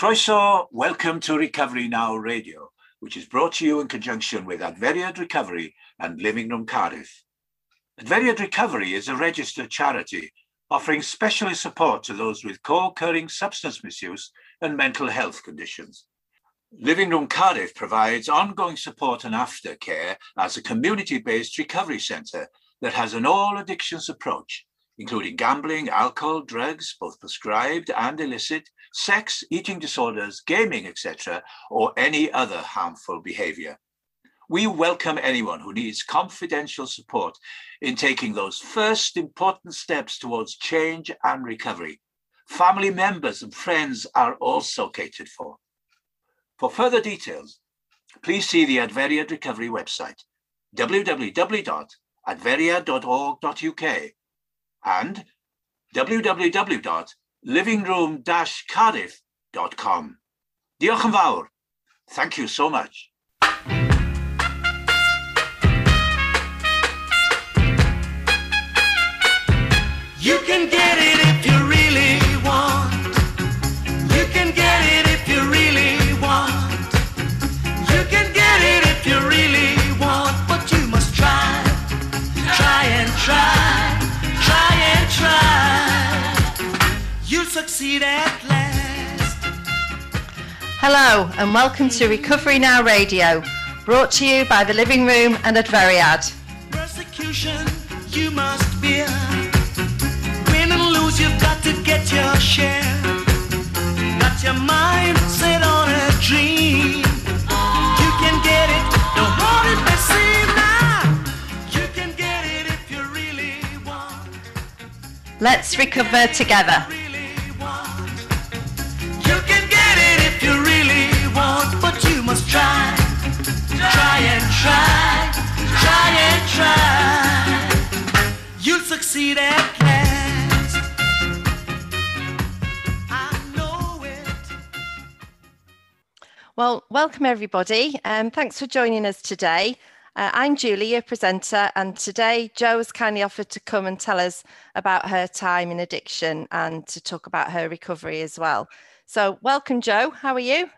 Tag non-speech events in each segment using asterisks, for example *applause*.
Croeso, welcome to Recovery Now Radio, which is brought to you in conjunction with Adferiad Recovery and Living Room Cardiff. Adferiad Recovery is a registered charity offering specialist support to those with co-occurring substance misuse and mental health conditions. Living Room Cardiff provides ongoing support and aftercare as a community-based recovery centre that has an all addictions approach, including gambling, alcohol, drugs, both prescribed and illicit, sex, eating disorders, gaming, etc., or any other harmful behavior. We welcome anyone who needs confidential support in taking those first important steps towards change and recovery. Family members and friends are also catered for. For further details, please see the Adferiad Recovery website, www.adferiad.org.uk and www.livingroom-cardiff.com. Diolch yn fawr. Thank you so much. You can get it if you really want. You can get it if you really want. You can get it if you really want, but you must try. Try and try. Try succeed at last. Hello, and welcome to Recovery Now Radio, brought to you by the Living Room and Adferiad. Persecution you must bear. Win and lose, you've got to get your share. Got your mind set on a dream. You can get it, don't hold it may seem now. You can get it if you really want. Let's recover together. Well, welcome everybody, and thanks for joining us today. Uh, I'm Julie, your presenter, and today Jo has kindly offered to come and tell us about her time in addiction and to talk about her recovery as well. So, welcome, Jo. How are you?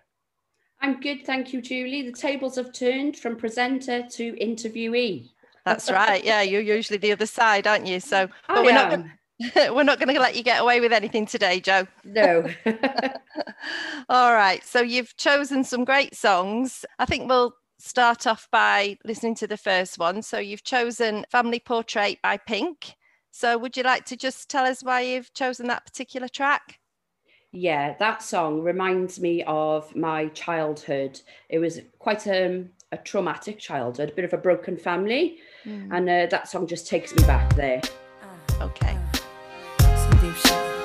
I'm good, thank you, Julie. The tables have turned from presenter to interviewee. That's right. Yeah, you're usually the other side, aren't you? So, but I we're not am. gonna, *laughs* we're not going to let you get away with anything today, Jo. No. *laughs* *laughs* All right. So you've chosen some great songs. I think we'll start off by listening to the first one. So you've chosen Family Portrait by Pink. So would you like to just tell us why you've chosen that particular track? yeah, that song reminds me of my childhood. It was quite um, a traumatic childhood, a bit of a broken family. And uh, that song just takes me back there. Okay. Some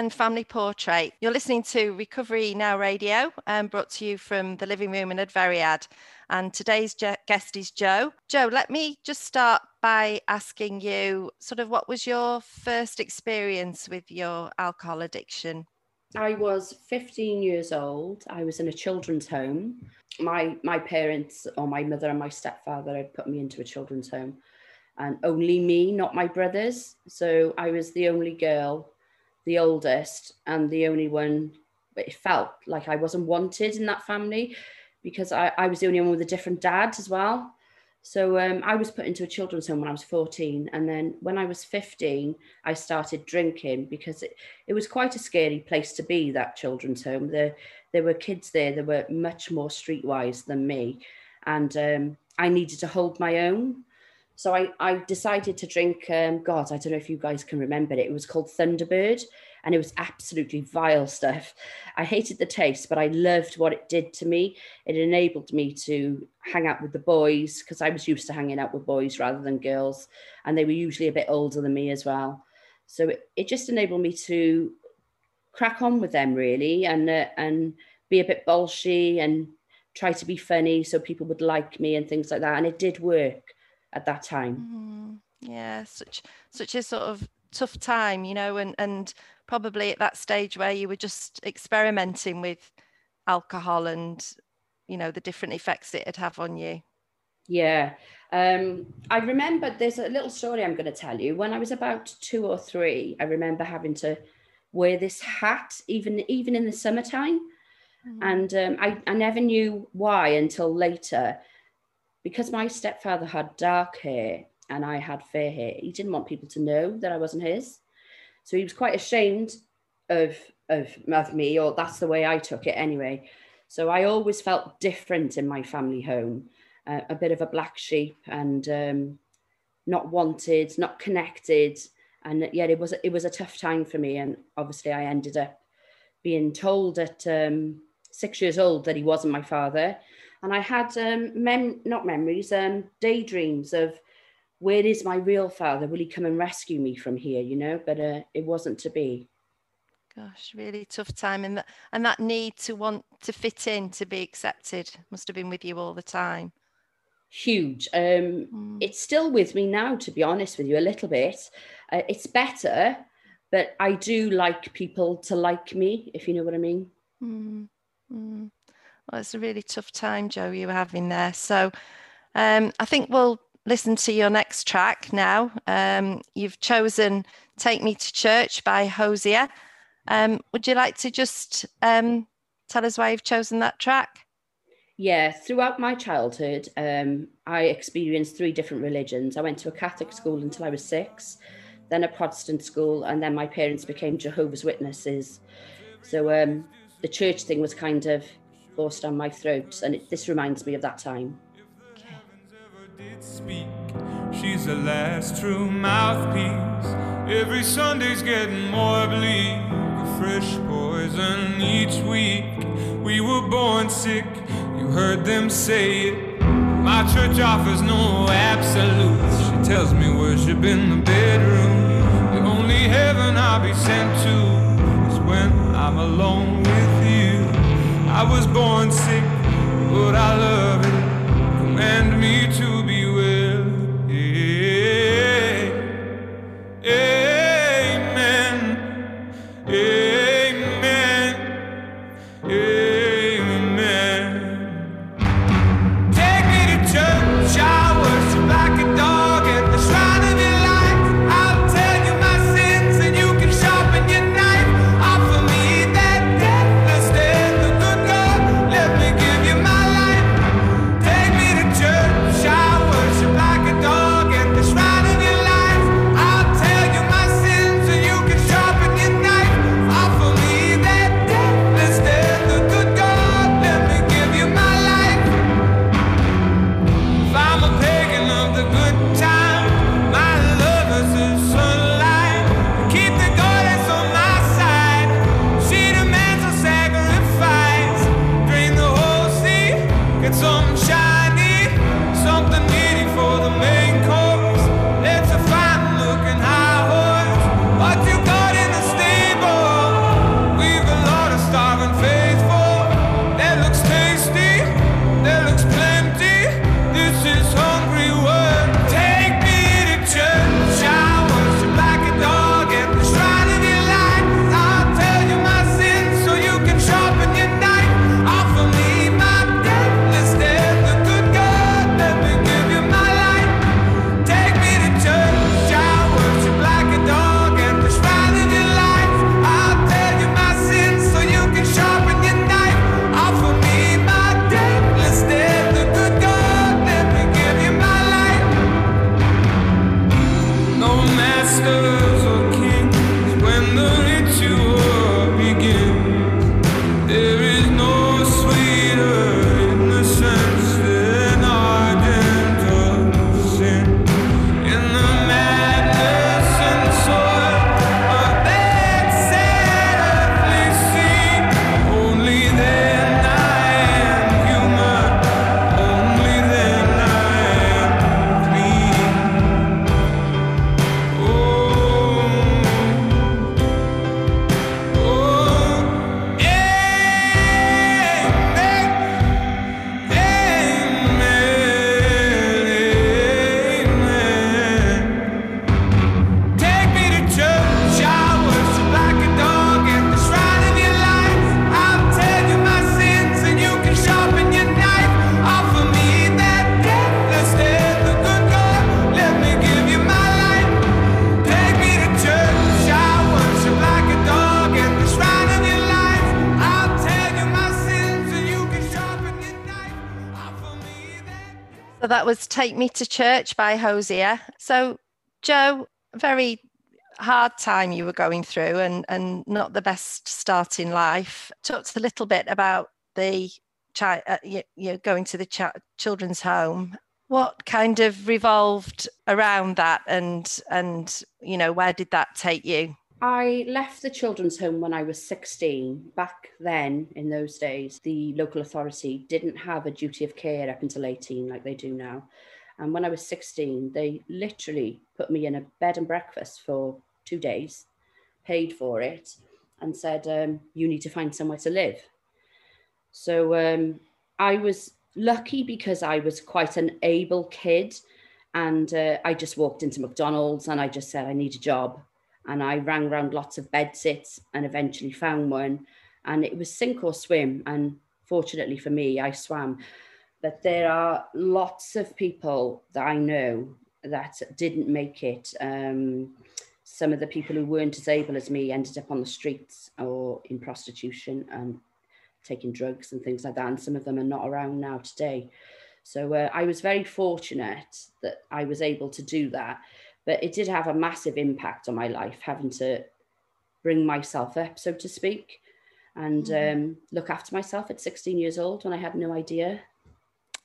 and Family Portrait. You're listening to Recovery Now Radio, um, brought to you from the living room in Adferiad. And today's je- guest is Jo. Jo, let me just start by asking you sort of what was your first experience with your alcohol addiction? I was 15 years old. I was in a children's home. My my parents, or my mother and my stepfather, had put me into a children's home, and only me, not my brothers. So I was the only girl, the oldest, and the only one. But it felt like I wasn't wanted in that family because I, I was the only one with a different dad as well. So um, I was put into a children's home when I was 14. And then when I was 15, I started drinking because it, it was quite a scary place to be, that children's home. There, there were kids there that were much more streetwise than me. And um, I needed to hold my own. So I, I decided to drink, um, God, I don't know if you guys can remember it. It was called Thunderbird and it was absolutely vile stuff. I hated the taste, but I loved what it did to me. It enabled me to hang out with the boys because I was used to hanging out with boys rather than girls. And they were usually a bit older than me as well. So it, it just enabled me to crack on with them really and, uh, and be a bit bolshy and try to be funny so people would like me and things like that. And it did work at that time. Mm, yeah, such such a sort of tough time, you know, and and probably at that stage where you were just experimenting with alcohol and you know the different effects it would have on you. Yeah. Um, I remember there's a little story I'm going to tell you. When I was about two or three, I remember having to wear this hat, even even in the summertime. And um, I, I never knew why until later. Because my stepfather had dark hair and I had fair hair, he didn't want people to know that I wasn't his. So he was quite ashamed of, of, of me, or that's the way I took it anyway. So I always felt different in my family home, uh, a bit of a black sheep and um, not wanted, not connected. And yet it was, it was a tough time for me. And obviously I ended up being told at um, six years old that he wasn't my father. And I had um, mem- not memories, um, daydreams of where is my real father? Will he come and rescue me from here? You know, but uh, it wasn't to be. Gosh, really tough time, and that and that need to want to fit in, to be accepted, must have been with you all the time. Huge. Um, It's still with me now, to be honest with you, a little bit. Uh, it's better, but I do like people to like me, if you know what I mean. Mm, mm. Well, it's a really tough time, Jo, you were having there. So, Um, I think we'll listen to your next track now. Um, you've chosen Take Me to Church by Hozier. Um, would you like to just um, tell us why you've chosen that track? Yeah, throughout my childhood, um, I experienced three different religions. I went to a Catholic school until I was six, then a Protestant school, and then my parents became Jehovah's Witnesses. So um, the church thing was kind of forced down my throat, and it, this reminds me of that time. did speak. She's the last true mouthpiece. Every Sunday's getting more bleak. A fresh poison each week. We were born sick. You heard them say it. My church offers no absolutes. She tells me worship in the bedroom. The only heaven I'll be sent to is when I'm alone. I was born sick, but I love it. Command me to be Take Me to Church by Hozier. So, Jo, very hard time you were going through and, and not the best start in life. Talked a little bit about the child, uh, you, you going to the ch- children's home. What kind of revolved around that and, and, you know, where did that take you? I left the children's home when I was 16. Back then, in those days, the local authority didn't have a duty of care up until 18 like they do now. And when I was 16, they literally put me in a bed and breakfast for two days, paid for it, and said, um, You need to find somewhere to live. So um, I was lucky because I was quite an able kid. And uh, I just walked into McDonald's and I just said, I need a job. And I rang around lots of bed sits and eventually found one. And it was sink or swim. And fortunately for me, I swam. But there are lots of people that I know that didn't make it. Um, some of the people who weren't as able as me ended up on the streets or in prostitution and taking drugs and things like that. And some of them are not around now today. So uh, I was very fortunate that I was able to do that. But it did have a massive impact on my life, having to bring myself up, so to speak, and um, look after myself at 16 years old when I had no idea.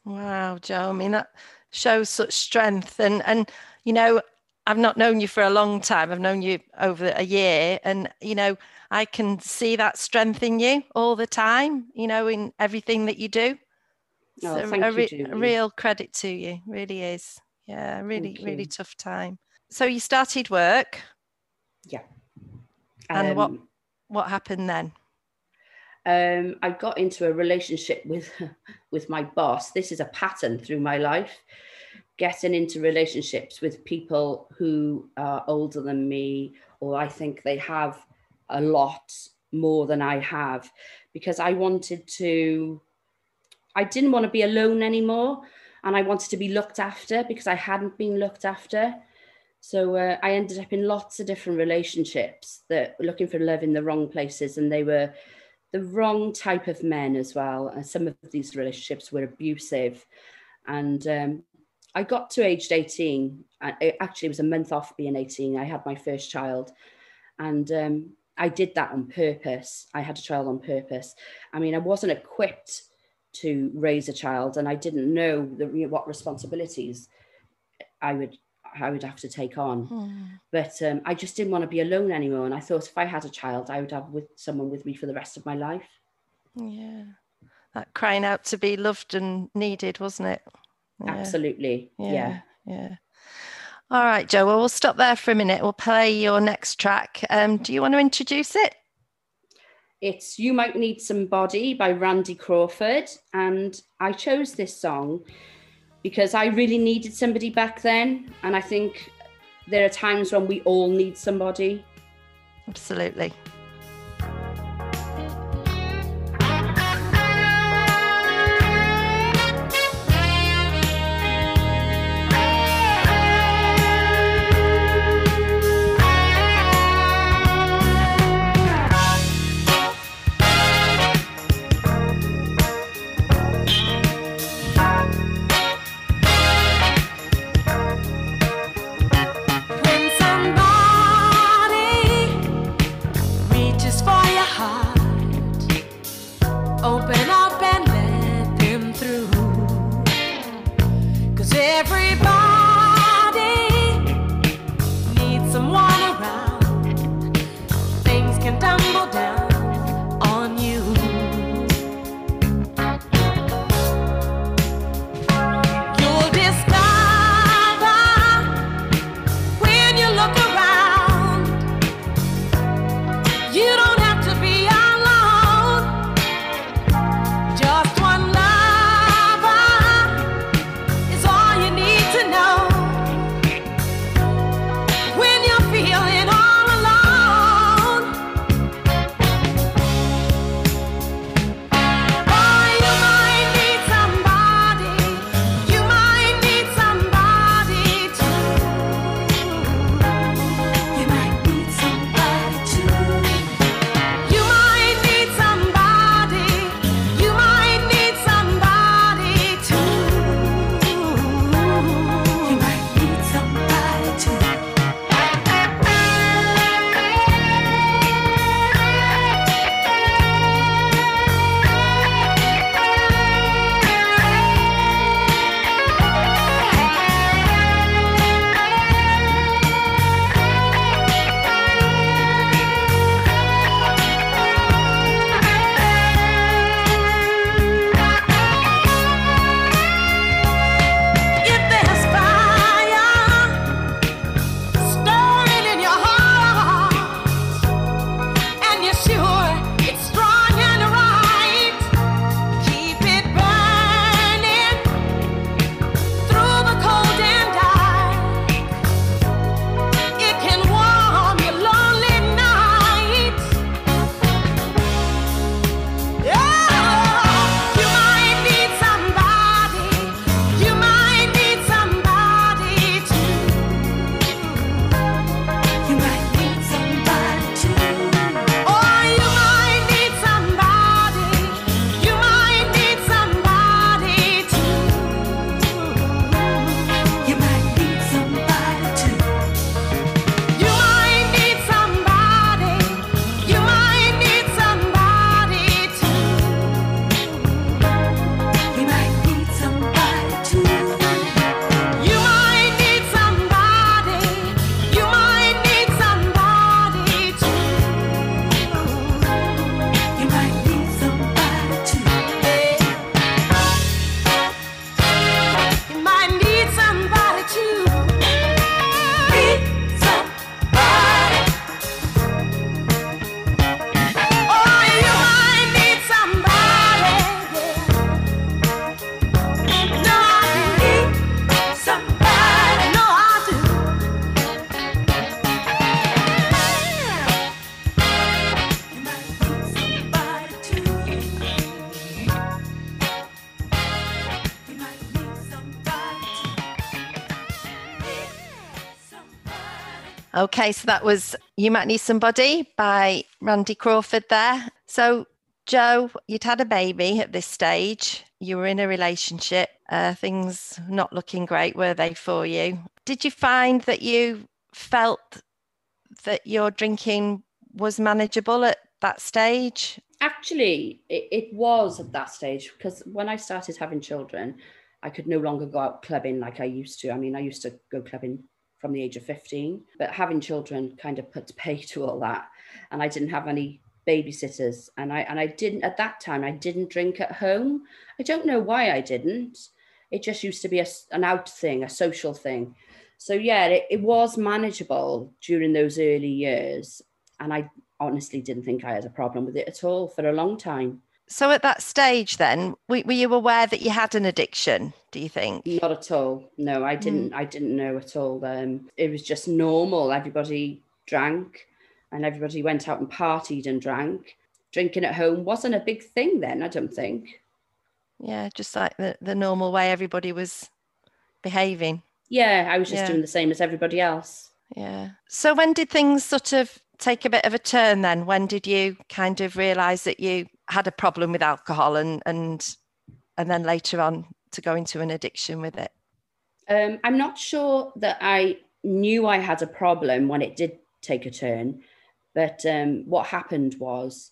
Wow, Jo. I mean, that shows such strength. And and you know, I've not known you for a long time. I've known you over a year, and you know, I can see that strength in you all the time. You know, in everything that you do. Oh, So thank a, you, re- a real credit to you. Really is. Yeah, really, really tough time. So you started work, Yeah. and what Um, what happened then? Um, I got into a relationship with *laughs* with my boss. This is a pattern through my life. Getting into relationships with people who are older than me, or I think they have a lot more than I have, because I wanted to. I didn't want to be alone anymore, and I wanted to be looked after because I hadn't been looked after. So uh, I ended up in lots of different relationships that were looking for love in the wrong places, and they were the wrong type of men as well. And some of these relationships were abusive. And um, I got to aged 18. I, it actually was a month off being 18. I had my first child. And um, I did that on purpose. I had a child on purpose. I mean, I wasn't equipped to raise a child, and I didn't know the, what responsibilities I would I would have to take on but um, I just didn't want to be alone anymore. And I thought if I had a child, I would have with someone with me for the rest of my life. Yeah, that crying out to be loved and needed, wasn't it? Yeah. Absolutely, yeah. Yeah, yeah. All right, Jo. Well, we'll stop there for a minute. We'll play your next track. Um, do you want to introduce it? It's "You Might Need Somebody" by Randy Crawford, and I chose this song because I really needed somebody back then, and I think there are times when we all need somebody. Absolutely. Okay, so that was You Might Need Somebody by Randy Crawford there. So, Jo, you'd had a baby at this stage. You were in a relationship. Uh, things not looking great, were they for you? Did you find that you felt that your drinking was manageable at that stage? Actually, it, it was at that stage because when I started having children, I could no longer go out clubbing like I used to. I mean, I used to go clubbing from the age of 15, but having children kind of puts pay to all that. And I didn't have any babysitters and I and I didn't at that time I didn't drink at home. I don't know why I didn't. It just used to be a, an out thing, a social thing. So yeah, it, it was manageable during those early years. And I honestly didn't think I had a problem with it at all for a long time. So, at that stage, then, were, were you aware that you had an addiction? Do you think? Not at all. No, I didn't. I didn't know at all. Um, it was just normal. Everybody drank, and everybody went out and partied and drank. Drinking at home wasn't a big thing then. I don't think. Yeah, just like the, the normal way everybody was behaving. Yeah, I was just Yeah. doing the same as everybody else. Yeah. So when did things sort of take a bit of a turn then? When did you kind of realize that you had a problem with alcohol and and and then later on to go into an addiction with it? Um, I'm not sure that I knew I had a problem when it did take a turn, but um, what happened was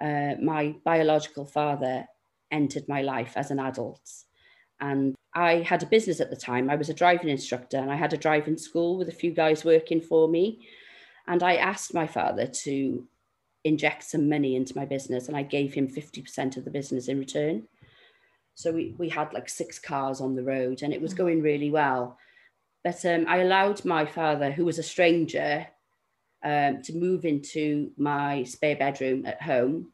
uh, my biological father entered my life as an adult. And I had a business at the time. I was a driving instructor and I had a driving school with a few guys working for me. And I asked my father to inject some money into my business and I gave him 50% of the business in return. So we, we had like six cars on the road and it was going really well. But um, I allowed my father, who was a stranger, um, to move into my spare bedroom at home.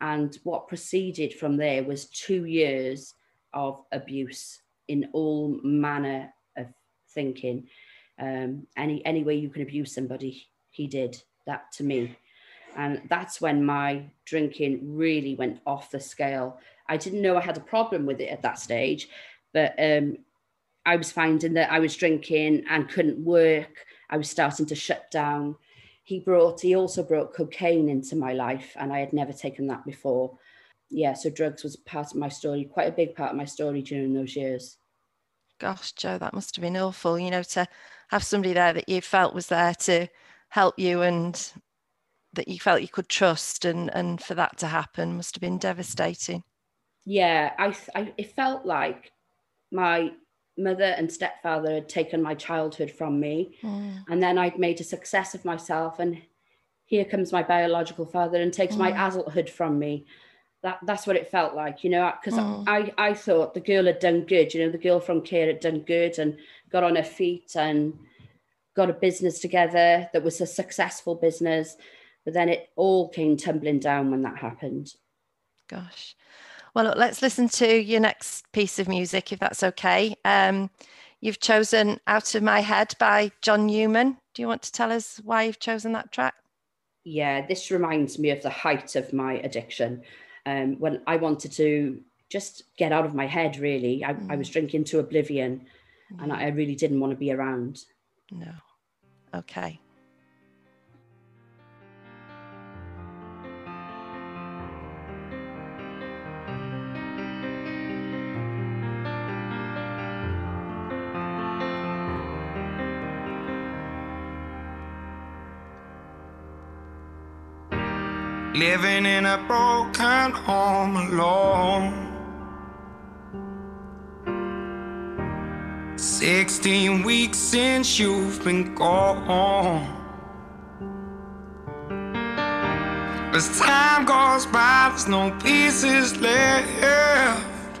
And what proceeded from there was two years of abuse in all manner of thinking. Um, any any way you can abuse somebody, he did that to me. And that's when my drinking really went off the scale. I didn't know I had a problem with it at that stage, but um, I was finding that I was drinking and couldn't work. I was starting to shut down. He brought, he also brought cocaine into my life, and I had never taken that before. Yeah, so drugs was part of my story, quite a big part of my story during those years. Gosh, Jo, that must have been awful, you know, to have somebody there that you felt was there to help you and that you felt you could trust and and for that to happen must have been devastating. yeah, I, I it felt like my mother and stepfather had taken my childhood from me, mm. and then I'd made a success of myself, and here comes my biological father and takes my mm. adulthood from me. That that's what it felt like, you know, because mm. I I thought the girl had done good, you know, the girl from care had done good and got on her feet and got a business together that was a successful business, but then it all came tumbling down when that happened. Gosh. Well, look, let's listen to your next piece of music, if that's okay. Um, you've chosen Out of My Head by John Newman. Do you want to tell us why you've chosen that track? yeah, this reminds me of the height of my addiction. Um, when I wanted to just get out of my head, really, I, I was drinking to oblivion and I really didn't want to be around. No. Okay. Living in a broken home alone. 16 weeks since you've been gone. As time goes by, there's no pieces left.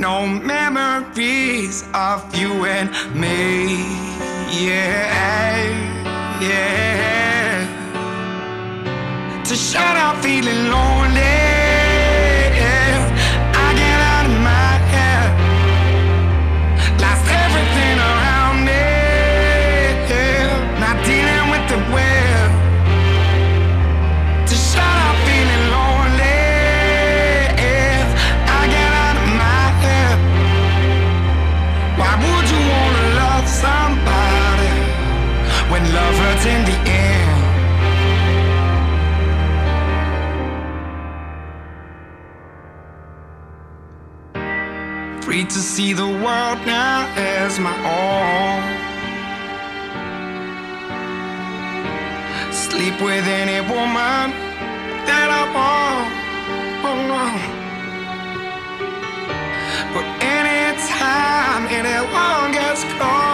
No memories of you and me. Yeah, yeah to shut up feeling lonely. To see the world now as my own. Sleep with any woman that I want. Oh no. But anytime anyone gets close,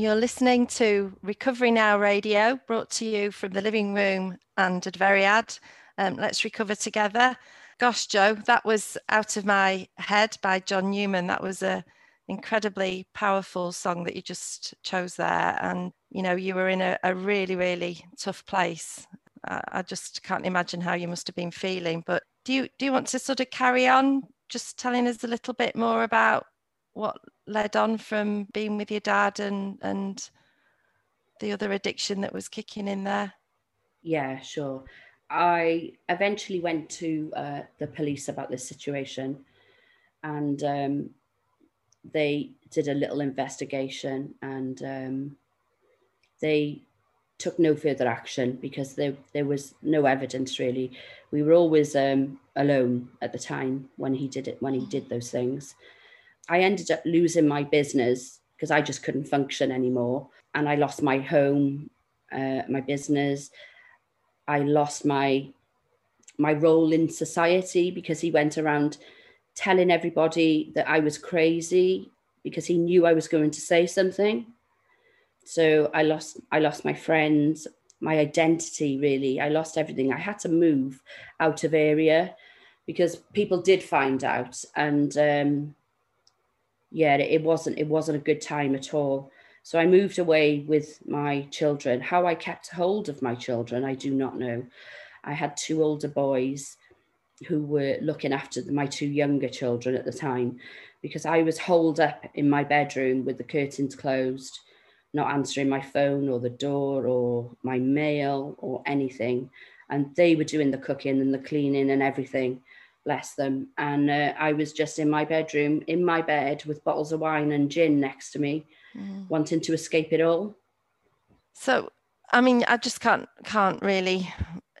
You're listening to Recovery Now Radio, brought to you from the living room and Adferiad. Um, let's recover together. Gosh, Jo, that was Out of My Head by John Newman. That was a incredibly powerful song that you just chose there. And, you know, you were in a, a really, really tough place. I, I just can't imagine how you must have been feeling. But do you do you want to sort of carry on just telling us a little bit more about what led on from being with your dad and and the other addiction that was kicking in there Yeah, sure. I eventually went to uh, the police about this situation and um, they did a little investigation and um, they took no further action because there, there was no evidence really. We were always um, alone at the time when he did it, when he did those things. I ended up losing my business because I just couldn't function anymore. And I lost my home, uh, my business. I lost my my role in society because he went around telling everybody that I was crazy because he knew I was going to say something. So I lost I lost my friends, my identity really. I lost everything. I had to move out of area because people did find out and um yeah, it wasn't it wasn't a good time at all. So I moved away with my children. How I kept hold of my children, I do not know. I had two older boys who were looking after my two younger children at the time because I was holed up in my bedroom with the curtains closed, not answering my phone or the door or my mail or anything. And they were doing the cooking and the cleaning and everything, bless them. And uh, I was just in my bedroom, in my bed with bottles of wine and gin next to me, wanting to escape it all. so i mean i just can't can't really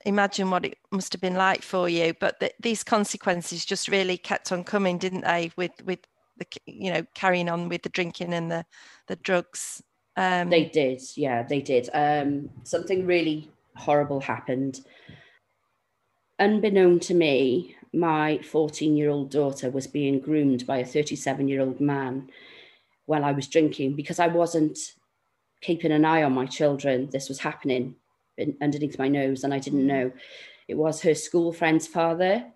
imagine what it must have been like for you but th- these consequences just really kept on coming didn't they with with the you know carrying on with the drinking and the the drugs um They did, yeah, they did. Um, something really horrible happened. Unbeknown to me, my 14 year old daughter was being groomed by a 37 year old man while I was drinking because I wasn't keeping an eye on my children. This was happening in- underneath my nose, and I didn't mm. know. It was her school friend's father.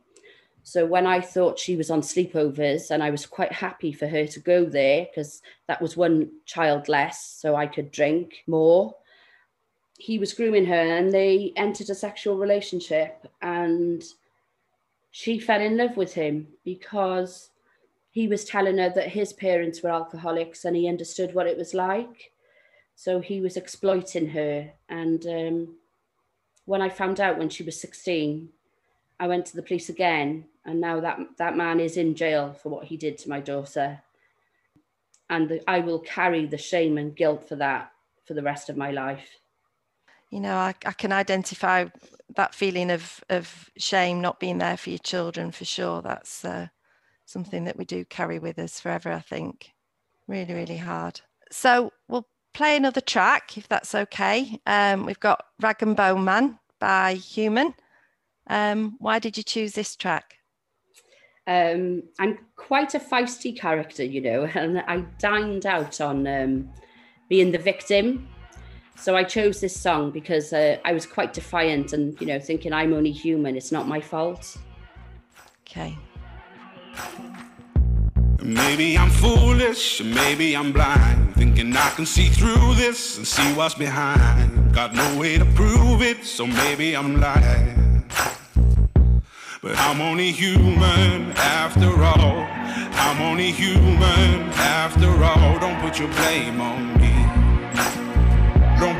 So when I thought she was on sleepovers, and I was quite happy for her to go there because that was one child less, so I could drink more. he was grooming her and they entered a sexual relationship and she fell in love with him because he was telling her that his parents were alcoholics and he understood what it was like. So he was exploiting her. And um, when i found out when she was 16 i went to the police again and now that that man is in jail for what he did to my daughter. And the, i will carry the shame and guilt for that for the rest of my life you know I, I can identify that feeling of of shame not being there for your children for sure. That's uh, something that we do carry with us forever i think. Really really hard. So we'll play another track if that's okay. Um, we've got rag and bone man by human. Um, why did you choose this track? Um, I'm quite a feisty character, you know, *laughs* and I dined out on um, being the victim. So I chose this song because uh, I was quite defiant and, you know, thinking I'm only human, it's not my fault. okay Maybe I'm foolish, maybe I'm blind. Thinking I can see through this and see what's behind. Got no way to prove it, so maybe I'm lying. But I'm only human after all. I'm only human after all. Don't put your blame on me.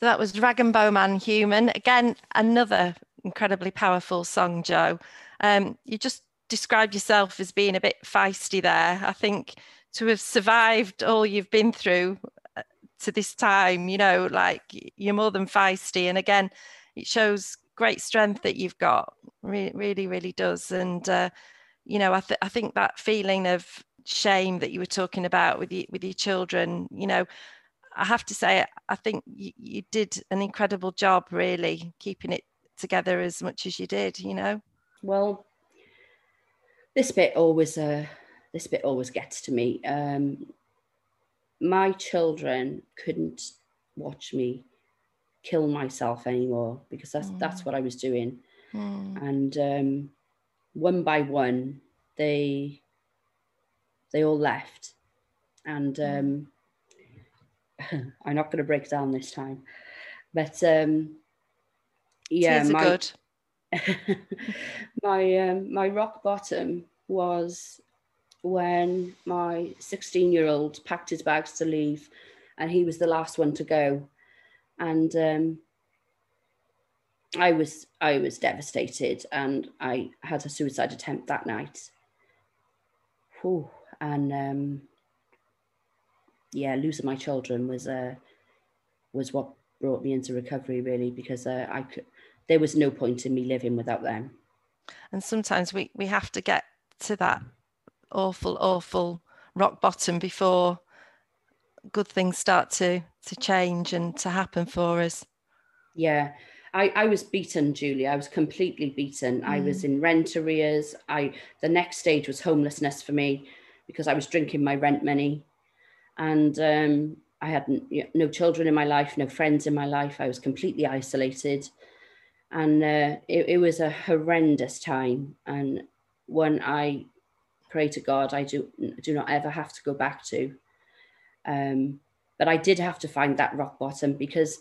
So that was Rag and Bone Man Human. Again, another incredibly powerful song, Jo. Um, you just described yourself as being a bit feisty there. I think to have survived all you've been through uh, to this time, you know, like you're more than feisty. And again, it shows great strength that you've got. Re- really, really does. And uh, you know, I, th- I think that feeling of shame that you were talking about with with your children, you know, I have to say, I think you, you did an incredible job, really keeping it together as much as you did. You know, Well, this bit always uh, this bit always gets to me. Um, my children couldn't watch me kill myself anymore because that's that's what I was doing. Mm. And um, one by one, they they all left, and um, *laughs* I'm not going to break down this time, but um, yeah, Tears my good. *laughs* my um, my rock bottom was when my 16 year old packed his bags to leave and he was the last one to go and um, i was i was devastated and i had a suicide attempt that night Whew. and um, yeah losing my children was uh, was what brought me into recovery really because uh, i could there was no point in me living without them And sometimes we, we have to get to that awful, awful rock bottom before good things start to to change and to happen for us. Yeah, I, I was beaten, Julie. I was completely beaten. I was in rent arrears. I the next stage was homelessness for me because I was drinking my rent money, and um, I had no children in my life, no friends in my life. I was completely isolated, and uh, it, it was a horrendous time. And when I pray to God I do do not ever have to go back to. Um, but I did have to find that rock bottom because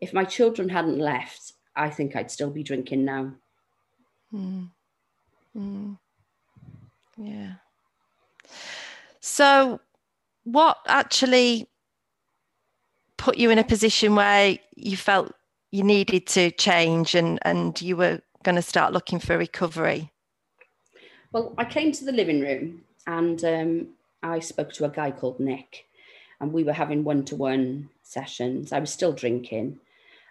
if my children hadn't left, I think I'd still be drinking now. Mm. Mm. Yeah. So, what actually put you in a position where you felt you needed to change and, and you were going to start looking for recovery? Well, I came to the living room and um, I spoke to a guy called Nick, and we were having one to one sessions. I was still drinking.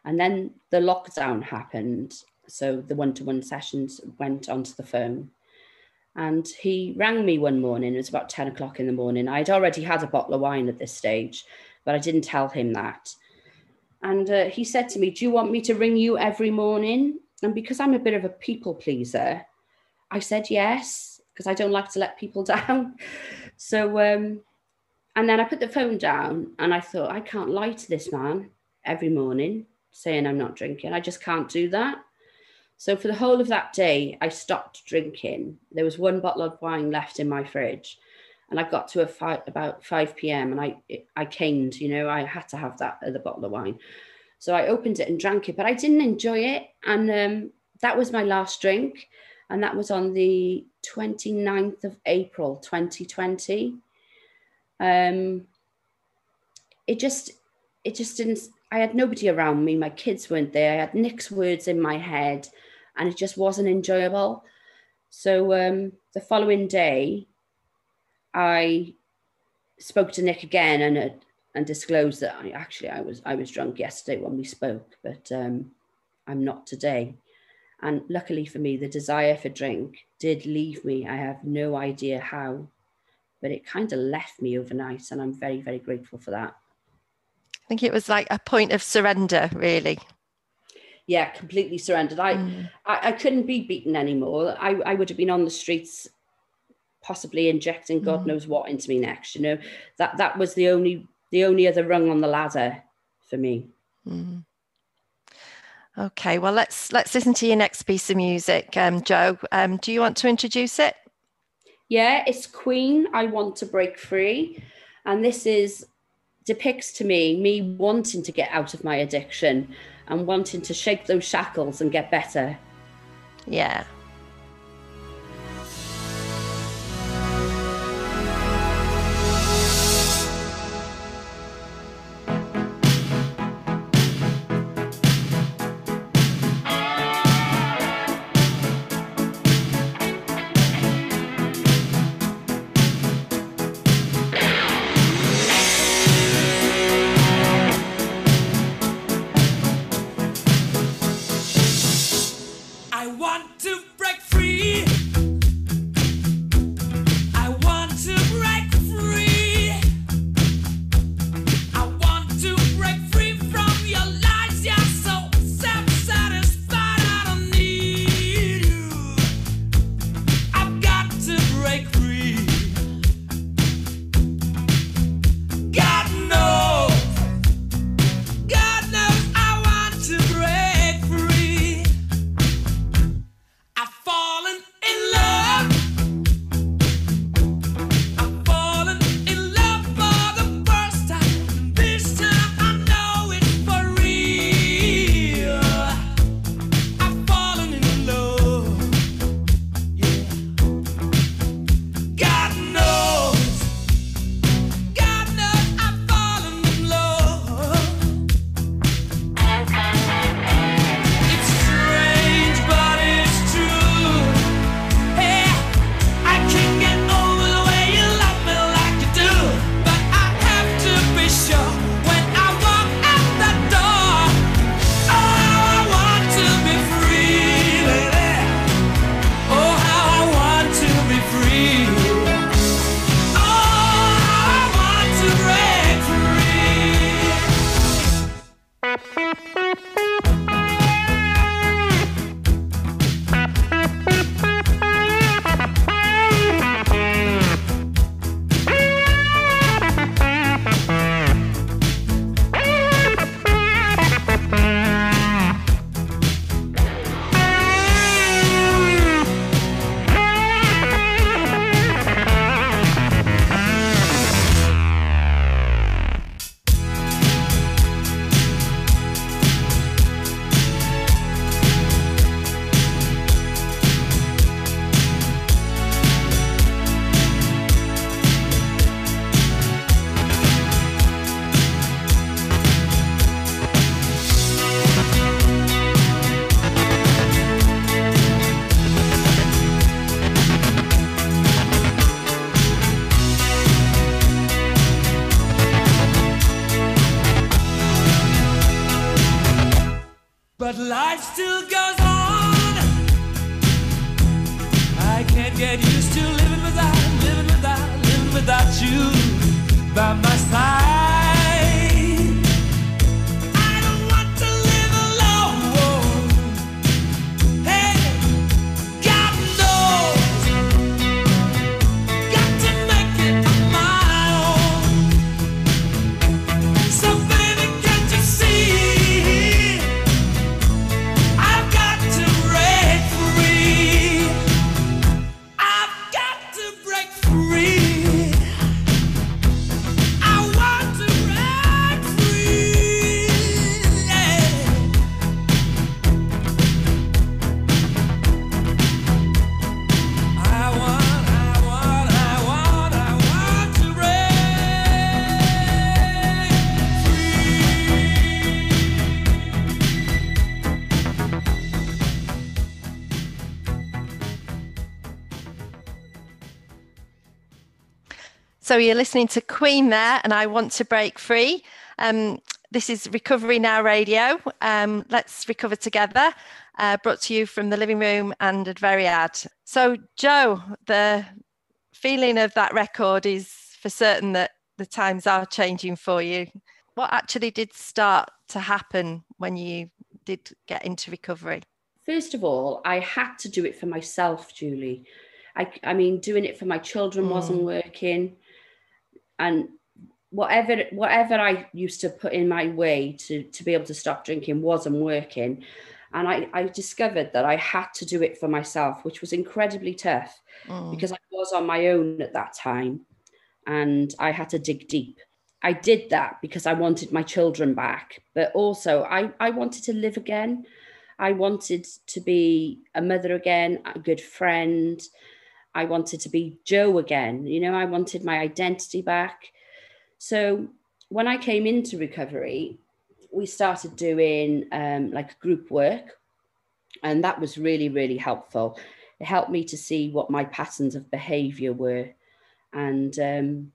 And then the lockdown happened. So the one to one sessions went onto the phone. And he rang me one morning. It was about 10 o'clock in the morning. I'd already had a bottle of wine at this stage, but I didn't tell him that. And uh, he said to me, Do you want me to ring you every morning? And because I'm a bit of a people pleaser, I said yes, because I don't like to let people *laughs* down. So, um, and then I put the phone down and I thought, I can't lie to this man every morning saying I'm not drinking. I just can't do that. So, for the whole of that day, I stopped drinking. There was one bottle of wine left in my fridge. And I got to a five, about 5 p.m. and I I caned, you know, I had to have that other bottle of wine. So I opened it and drank it, but I didn't enjoy it. And um, that was my last drink. And that was on the 29th of April, 2020. Um, it just, it just didn't, I had nobody around me. My kids weren't there. I had Nick's words in my head and it just wasn't enjoyable. So um, the following day, I spoke to Nick again and uh, and disclosed that I actually I was I was drunk yesterday when we spoke, but um, I'm not today. And luckily for me, the desire for drink did leave me. I have no idea how, but it kind of left me overnight, and I'm very very grateful for that. I think it was like a point of surrender, really. Yeah, completely surrendered. I I, I couldn't be beaten anymore. I, I would have been on the streets possibly injecting God knows what into me next. You know, that that was the only the only other rung on the ladder for me. Okay, well let's let's listen to your next piece of music, um, Jo. Um, do you want to introduce it? Yeah, it's Queen. I want to break free, and this is depicts to me me wanting to get out of my addiction and wanting to shake those shackles and get better. Yeah. So you're listening to Queen there, and I want to break free. Um, this is Recovery Now Radio. Um, let's recover together. Uh, brought to you from the living room and Adferiad. So, Jo, the feeling of that record is for certain that the times are changing for you. What actually did start to happen when you did get into recovery? First of all, I had to do it for myself, Julie. I, I mean, doing it for my children wasn't working, and whatever whatever I used to put in my way to to be able to stop drinking wasn't working. And I, I discovered that I had to do it for myself, which was incredibly tough mm. because I was on my own at that time and I had to dig deep. I did that because I wanted my children back, but also I, I wanted to live again. I wanted to be a mother again, a good friend. I wanted to be Jo again. You know, I wanted my identity back. So when I came into recovery, we started doing um, like group work, and that was really, really helpful. It helped me to see what my patterns of behavior were and um,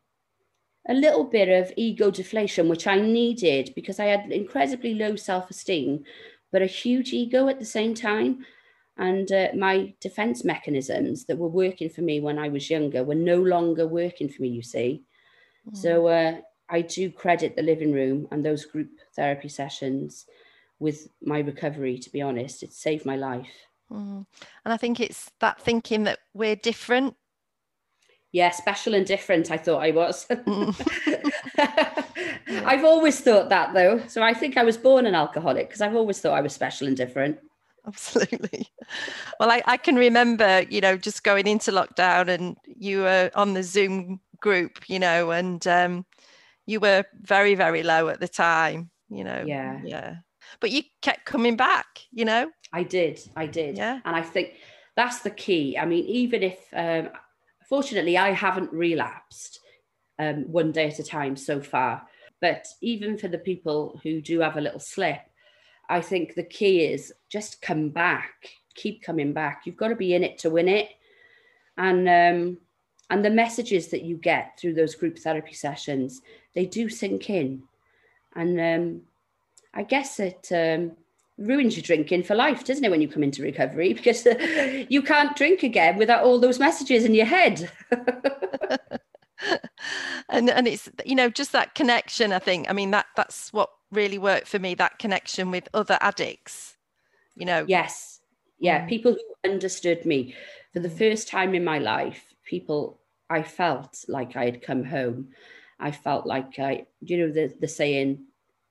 a little bit of ego deflation, which I needed because I had incredibly low self esteem, but a huge ego at the same time. And uh, my defense mechanisms that were working for me when I was younger were no longer working for me, you see. So uh, I do credit the living room and those group therapy sessions with my recovery, to be honest. It saved my life. Mm. And I think it's that thinking that we're different. Yeah, special and different, I thought I was. *laughs* I've always thought that though. So I think I was born an alcoholic because I've always thought I was special and different. *laughs* Absolutely. Well, I, I can remember, you know, just going into lockdown and you were on the Zoom group, you know, and um, you were very, very low at the time, you know. Yeah. Yeah. But you kept coming back, you know. I did, I did. Yeah. And I think that's the key. I mean, even if, um, fortunately, I haven't relapsed um, one day at a time so far. But even for the people who do have a little slip, I think the key is just come back, keep coming back. You've got to be in it to win it. And um, and the messages that you get through those group therapy sessions, they do sink in. And um, I guess it um, ruins your drinking for life, doesn't it, when you come into recovery? *laughs* Because you can't drink again without all those messages in your head. *laughs* *laughs* and and it's you know just that connection i think i mean that that's what really worked for me that connection with other addicts you know yes. Yeah. Mm. People who understood me for the first time in my life, people, I felt like I had come home. I felt like I, you know, the, the saying,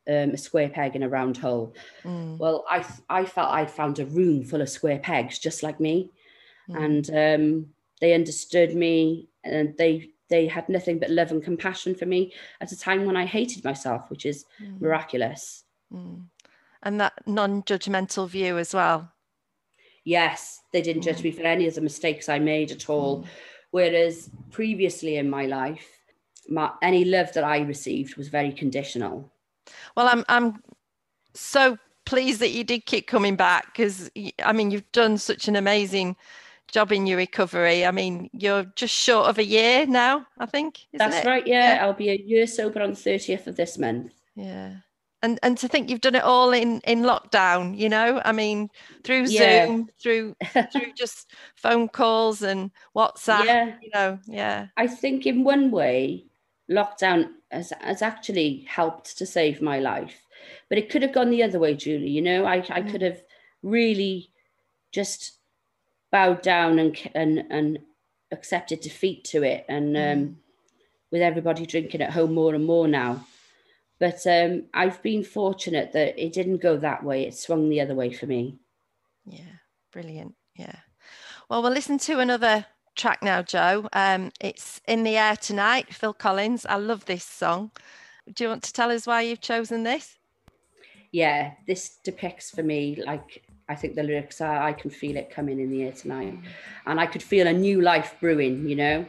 um, a square peg in a round hole. Mm, Well, I, I felt I'd found a room full of square pegs just like me. mm, and um, they understood me and they they had nothing but love and compassion for me at a time when I hated myself, which is mm, miraculous. mm. and that non-judgmental view as well Yes, they didn't judge me for any of the mistakes I made at all. Whereas previously in my life, my, any love that I received was very conditional. Well, I'm I'm so pleased that you did keep coming back because I mean you've done such an amazing job in your recovery. I mean you're just short of a year now, I think. isn't That's it? right. Yeah, I'll be a year sober on the 30th of this month. Yeah. and and to think you've done it all in in lockdown you know i mean through Yeah. zoom through *laughs* through just phone calls and whatsapp Yeah. you know yeah I think in one way, lockdown has, has actually helped to save my life. But it could have gone the other way, Julie. You know, I, I mm. could have really just bowed down and and and accepted defeat to it. And um, with everybody drinking at home more and more now. But um, I've been fortunate that it didn't go that way. It swung the other way for me. Yeah, brilliant. Yeah. Well, we'll listen to another track now, Jo. Um, it's In the Air Tonight, Phil Collins. I love this song. Do you want to tell us why you've chosen this? yeah, this depicts for me like I think the lyrics are I can feel it coming in the air tonight. And I could feel a new life brewing, you know.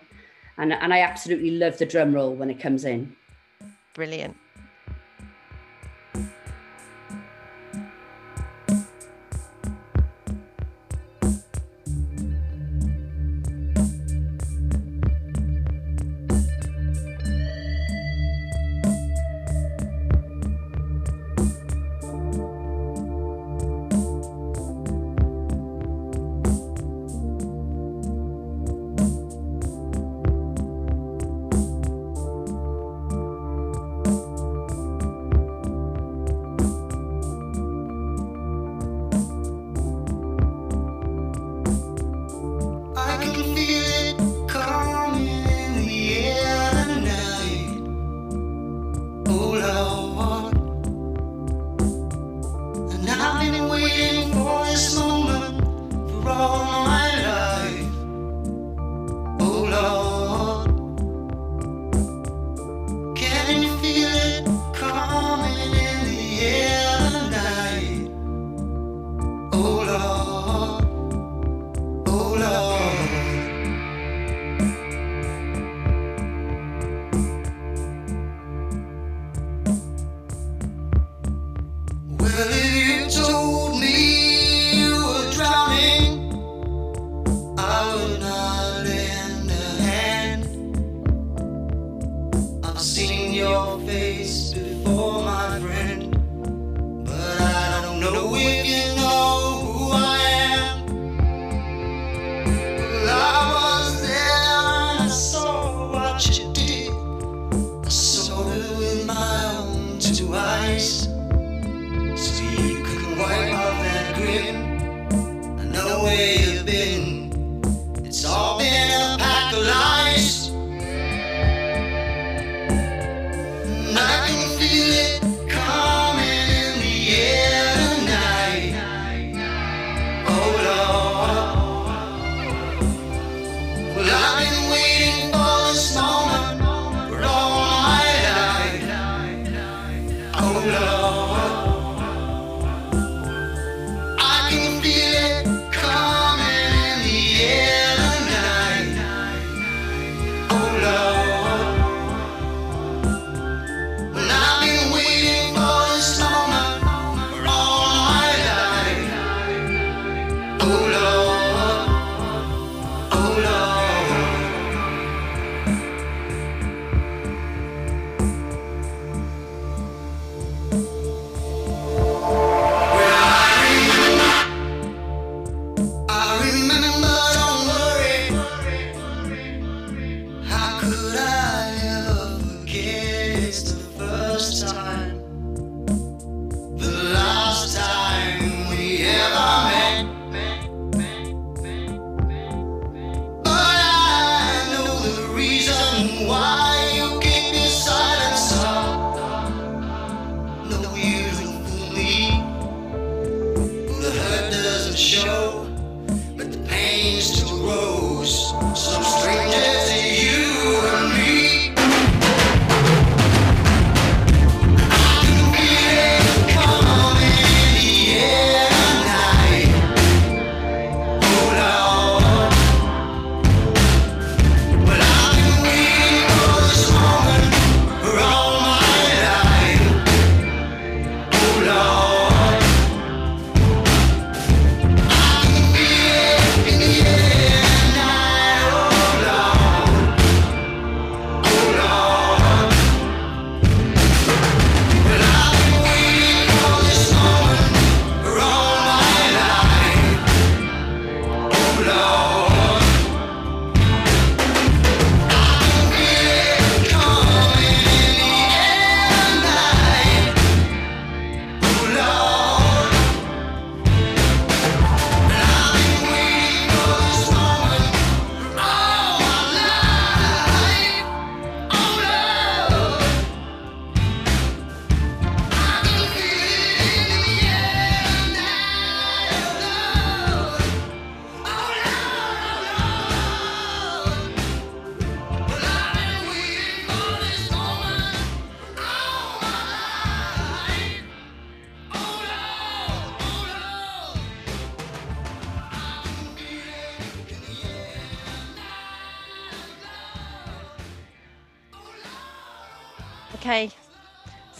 And and I absolutely love the drum roll when it comes in. Brilliant.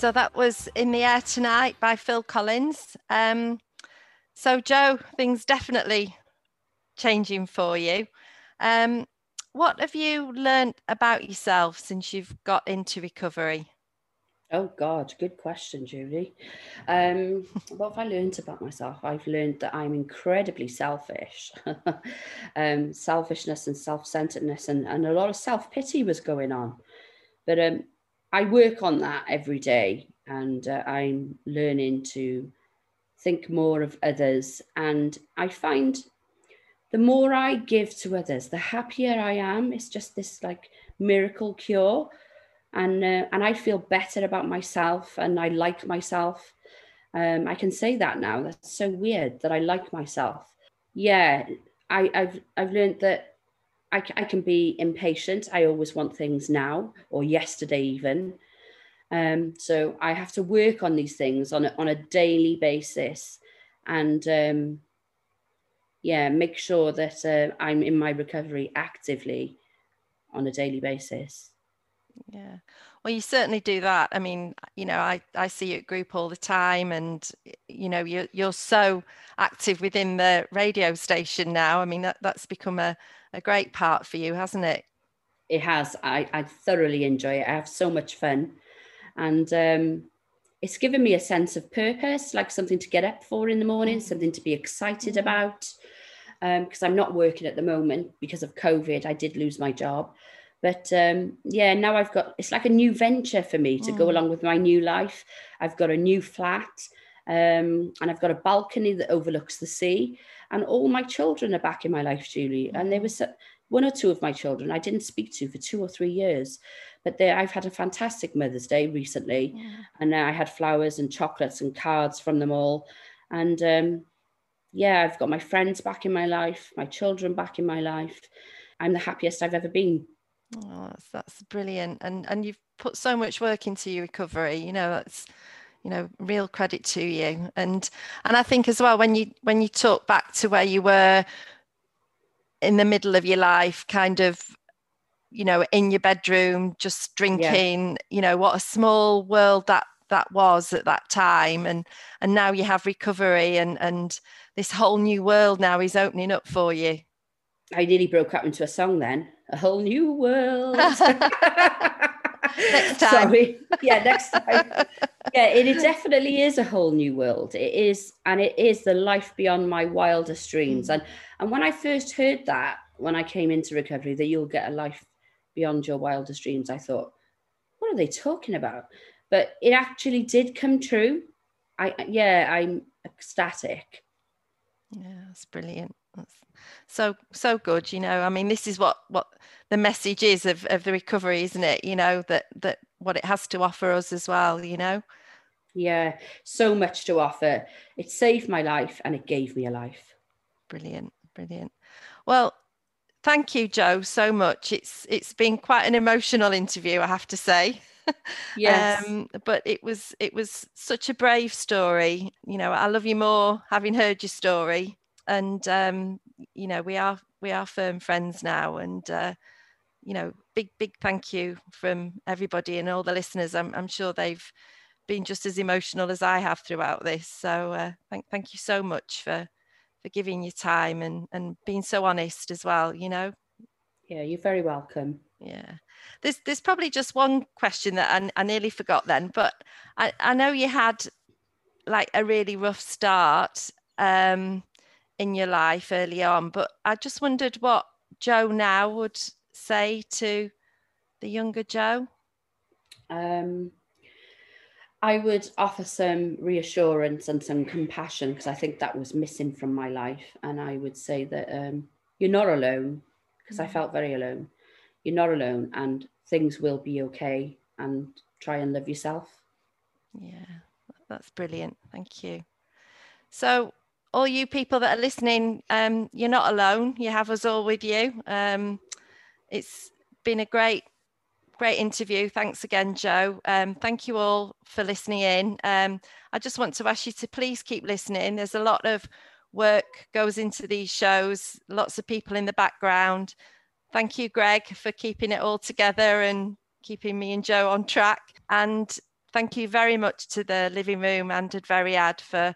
So that was In the Air Tonight by Phil Collins. Um, so, Jo, things definitely changing for you. Um, what have you learned about yourself since you've got into recovery? Oh God, good question, Julie. Um, *laughs* what have I learned about myself? I've learned that I'm incredibly selfish. *laughs* um, selfishness and self-centeredness and, and a lot of self-pity was going on. But um, I work on that every day and uh, I'm learning to think more of others. And I find the more I give to others, the happier I am. It's just this like miracle cure and uh, and I feel better about myself and I like myself. Um, I can say that now. That's so weird that I like myself. Yeah, I, I've I've learned that I, I can be impatient. I always want things now or yesterday even. Um, so I have to work on these things on a, on a daily basis, and um, yeah, make sure that uh, I'm in my recovery actively on a daily basis. Yeah. Well, you certainly do that. I mean, you know, I, I see you at group all the time and, you know, you're, you're so active within the radio station now. I mean, that, that's become a, a great part for you, hasn't it? it has. I, I thoroughly enjoy it. I have so much fun. And um, it's given me a sense of purpose, like something to get up for in the morning, something to be excited about. Because I'm not working at the moment because of COVID. I did lose my job. But um, yeah, now I've got it's like a new venture for me to go along with my new life. I've got a new flat um, and I've got a balcony that overlooks the sea. And all my children are back in my life, Julie. And there was one or two of my children I didn't speak to for two or three years. But there, I've had a fantastic Mother's Day recently, and I had flowers and chocolates and cards from them all. And um, yeah, I've got my friends back in my life, my children back in my life. I'm the happiest I've ever been. Oh, that's, that's brilliant. And, and you've put so much work into your recovery, you know, that's, you know, real credit to you. And, and I think as well, when you, when you talk back to where you were in the middle of your life, kind of, you know, in your bedroom, just drinking, you know, what a small world that that was at that time and and now you have recovery and and this whole new world now is opening up for you I nearly broke up into a song then. A whole new world. *laughs* Next *laughs* time. Sorry. Yeah, next time. Yeah, it, it definitely is a whole new world. It is, and it is the life beyond my wildest dreams. Mm. And and when I first heard that, when I came into recovery, that you'll get a life beyond your wildest dreams, I thought, what are they talking about? But it actually did come true. I yeah, I'm ecstatic. Yeah, that's brilliant. That's so so good. You know, I mean, this is what what the message is of of the recovery, isn't it? You know that that what it has to offer us as well. You know. Yeah, so much to offer. It saved my life and it gave me a life. Brilliant, brilliant. Well, thank you, Jo, so much. It's it's been quite an emotional interview, I have to say. *laughs* Yes. Um, but it was it was such a brave story. You know, I love you more having heard your story. And um, you know, we are we are firm friends now. And uh, you know, big big thank you from everybody and all the listeners. I'm I'm sure they've been just as emotional as I have throughout this. So uh, thank thank you so much for for giving your time and and being so honest as well. You know. Yeah, you're very welcome. Yeah. There's there's probably just one question that I, I nearly forgot then, but I, I know you had like a really rough start um, in your life early on, but I just wondered what Jo now would say to the younger Jo. Um, I would offer some reassurance and some compassion because I think that was missing from my life. And I would say that um, you're not alone because I felt very alone. You're not alone and things will be okay and try and love yourself. Yeah, that's brilliant. Thank you. So, all you people that are listening, um, you're not alone. You have us all with you. Um, it's been a great, great interview. Thanks again, Jo. Um, thank you all for listening in. Um, I just want to ask you to please keep listening. There's a lot of work goes into these shows. Lots of people in the background. Thank you, Greg, for keeping it all together and keeping me and Jo on track. And thank you very much to the living room and Adferiad for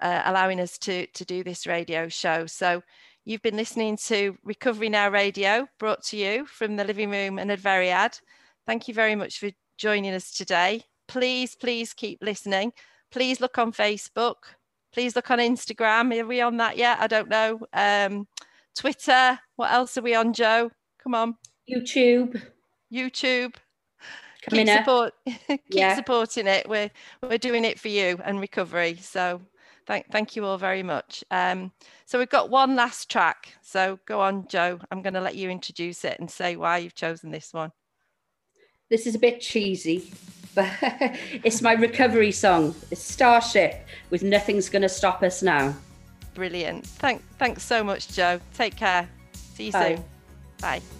uh, allowing us to, to do this radio show. So you've been listening to Recovery Now Radio, brought to you from the living room and at Adferiad. Thank you very much for joining us today. Please, please keep listening. Please look on Facebook. Please look on Instagram. Are we on that yet? I don't know. Um, Twitter. What else are we on, Jo? Come on. YouTube. YouTube. Coming keep up. support *laughs* keep Yeah. supporting it. We're we're doing it for you and recovery. So thank thank you all very much. Um, so we've got one last track. So go on, Jo. I'm going to let you introduce it and say why you've chosen this one. This is a bit cheesy, but *laughs* it's my recovery song. It's Starship with Nothing's Gonna Stop Us Now. Brilliant. Thank thanks so much, Jo. Take care. See you Bye. soon. Bye.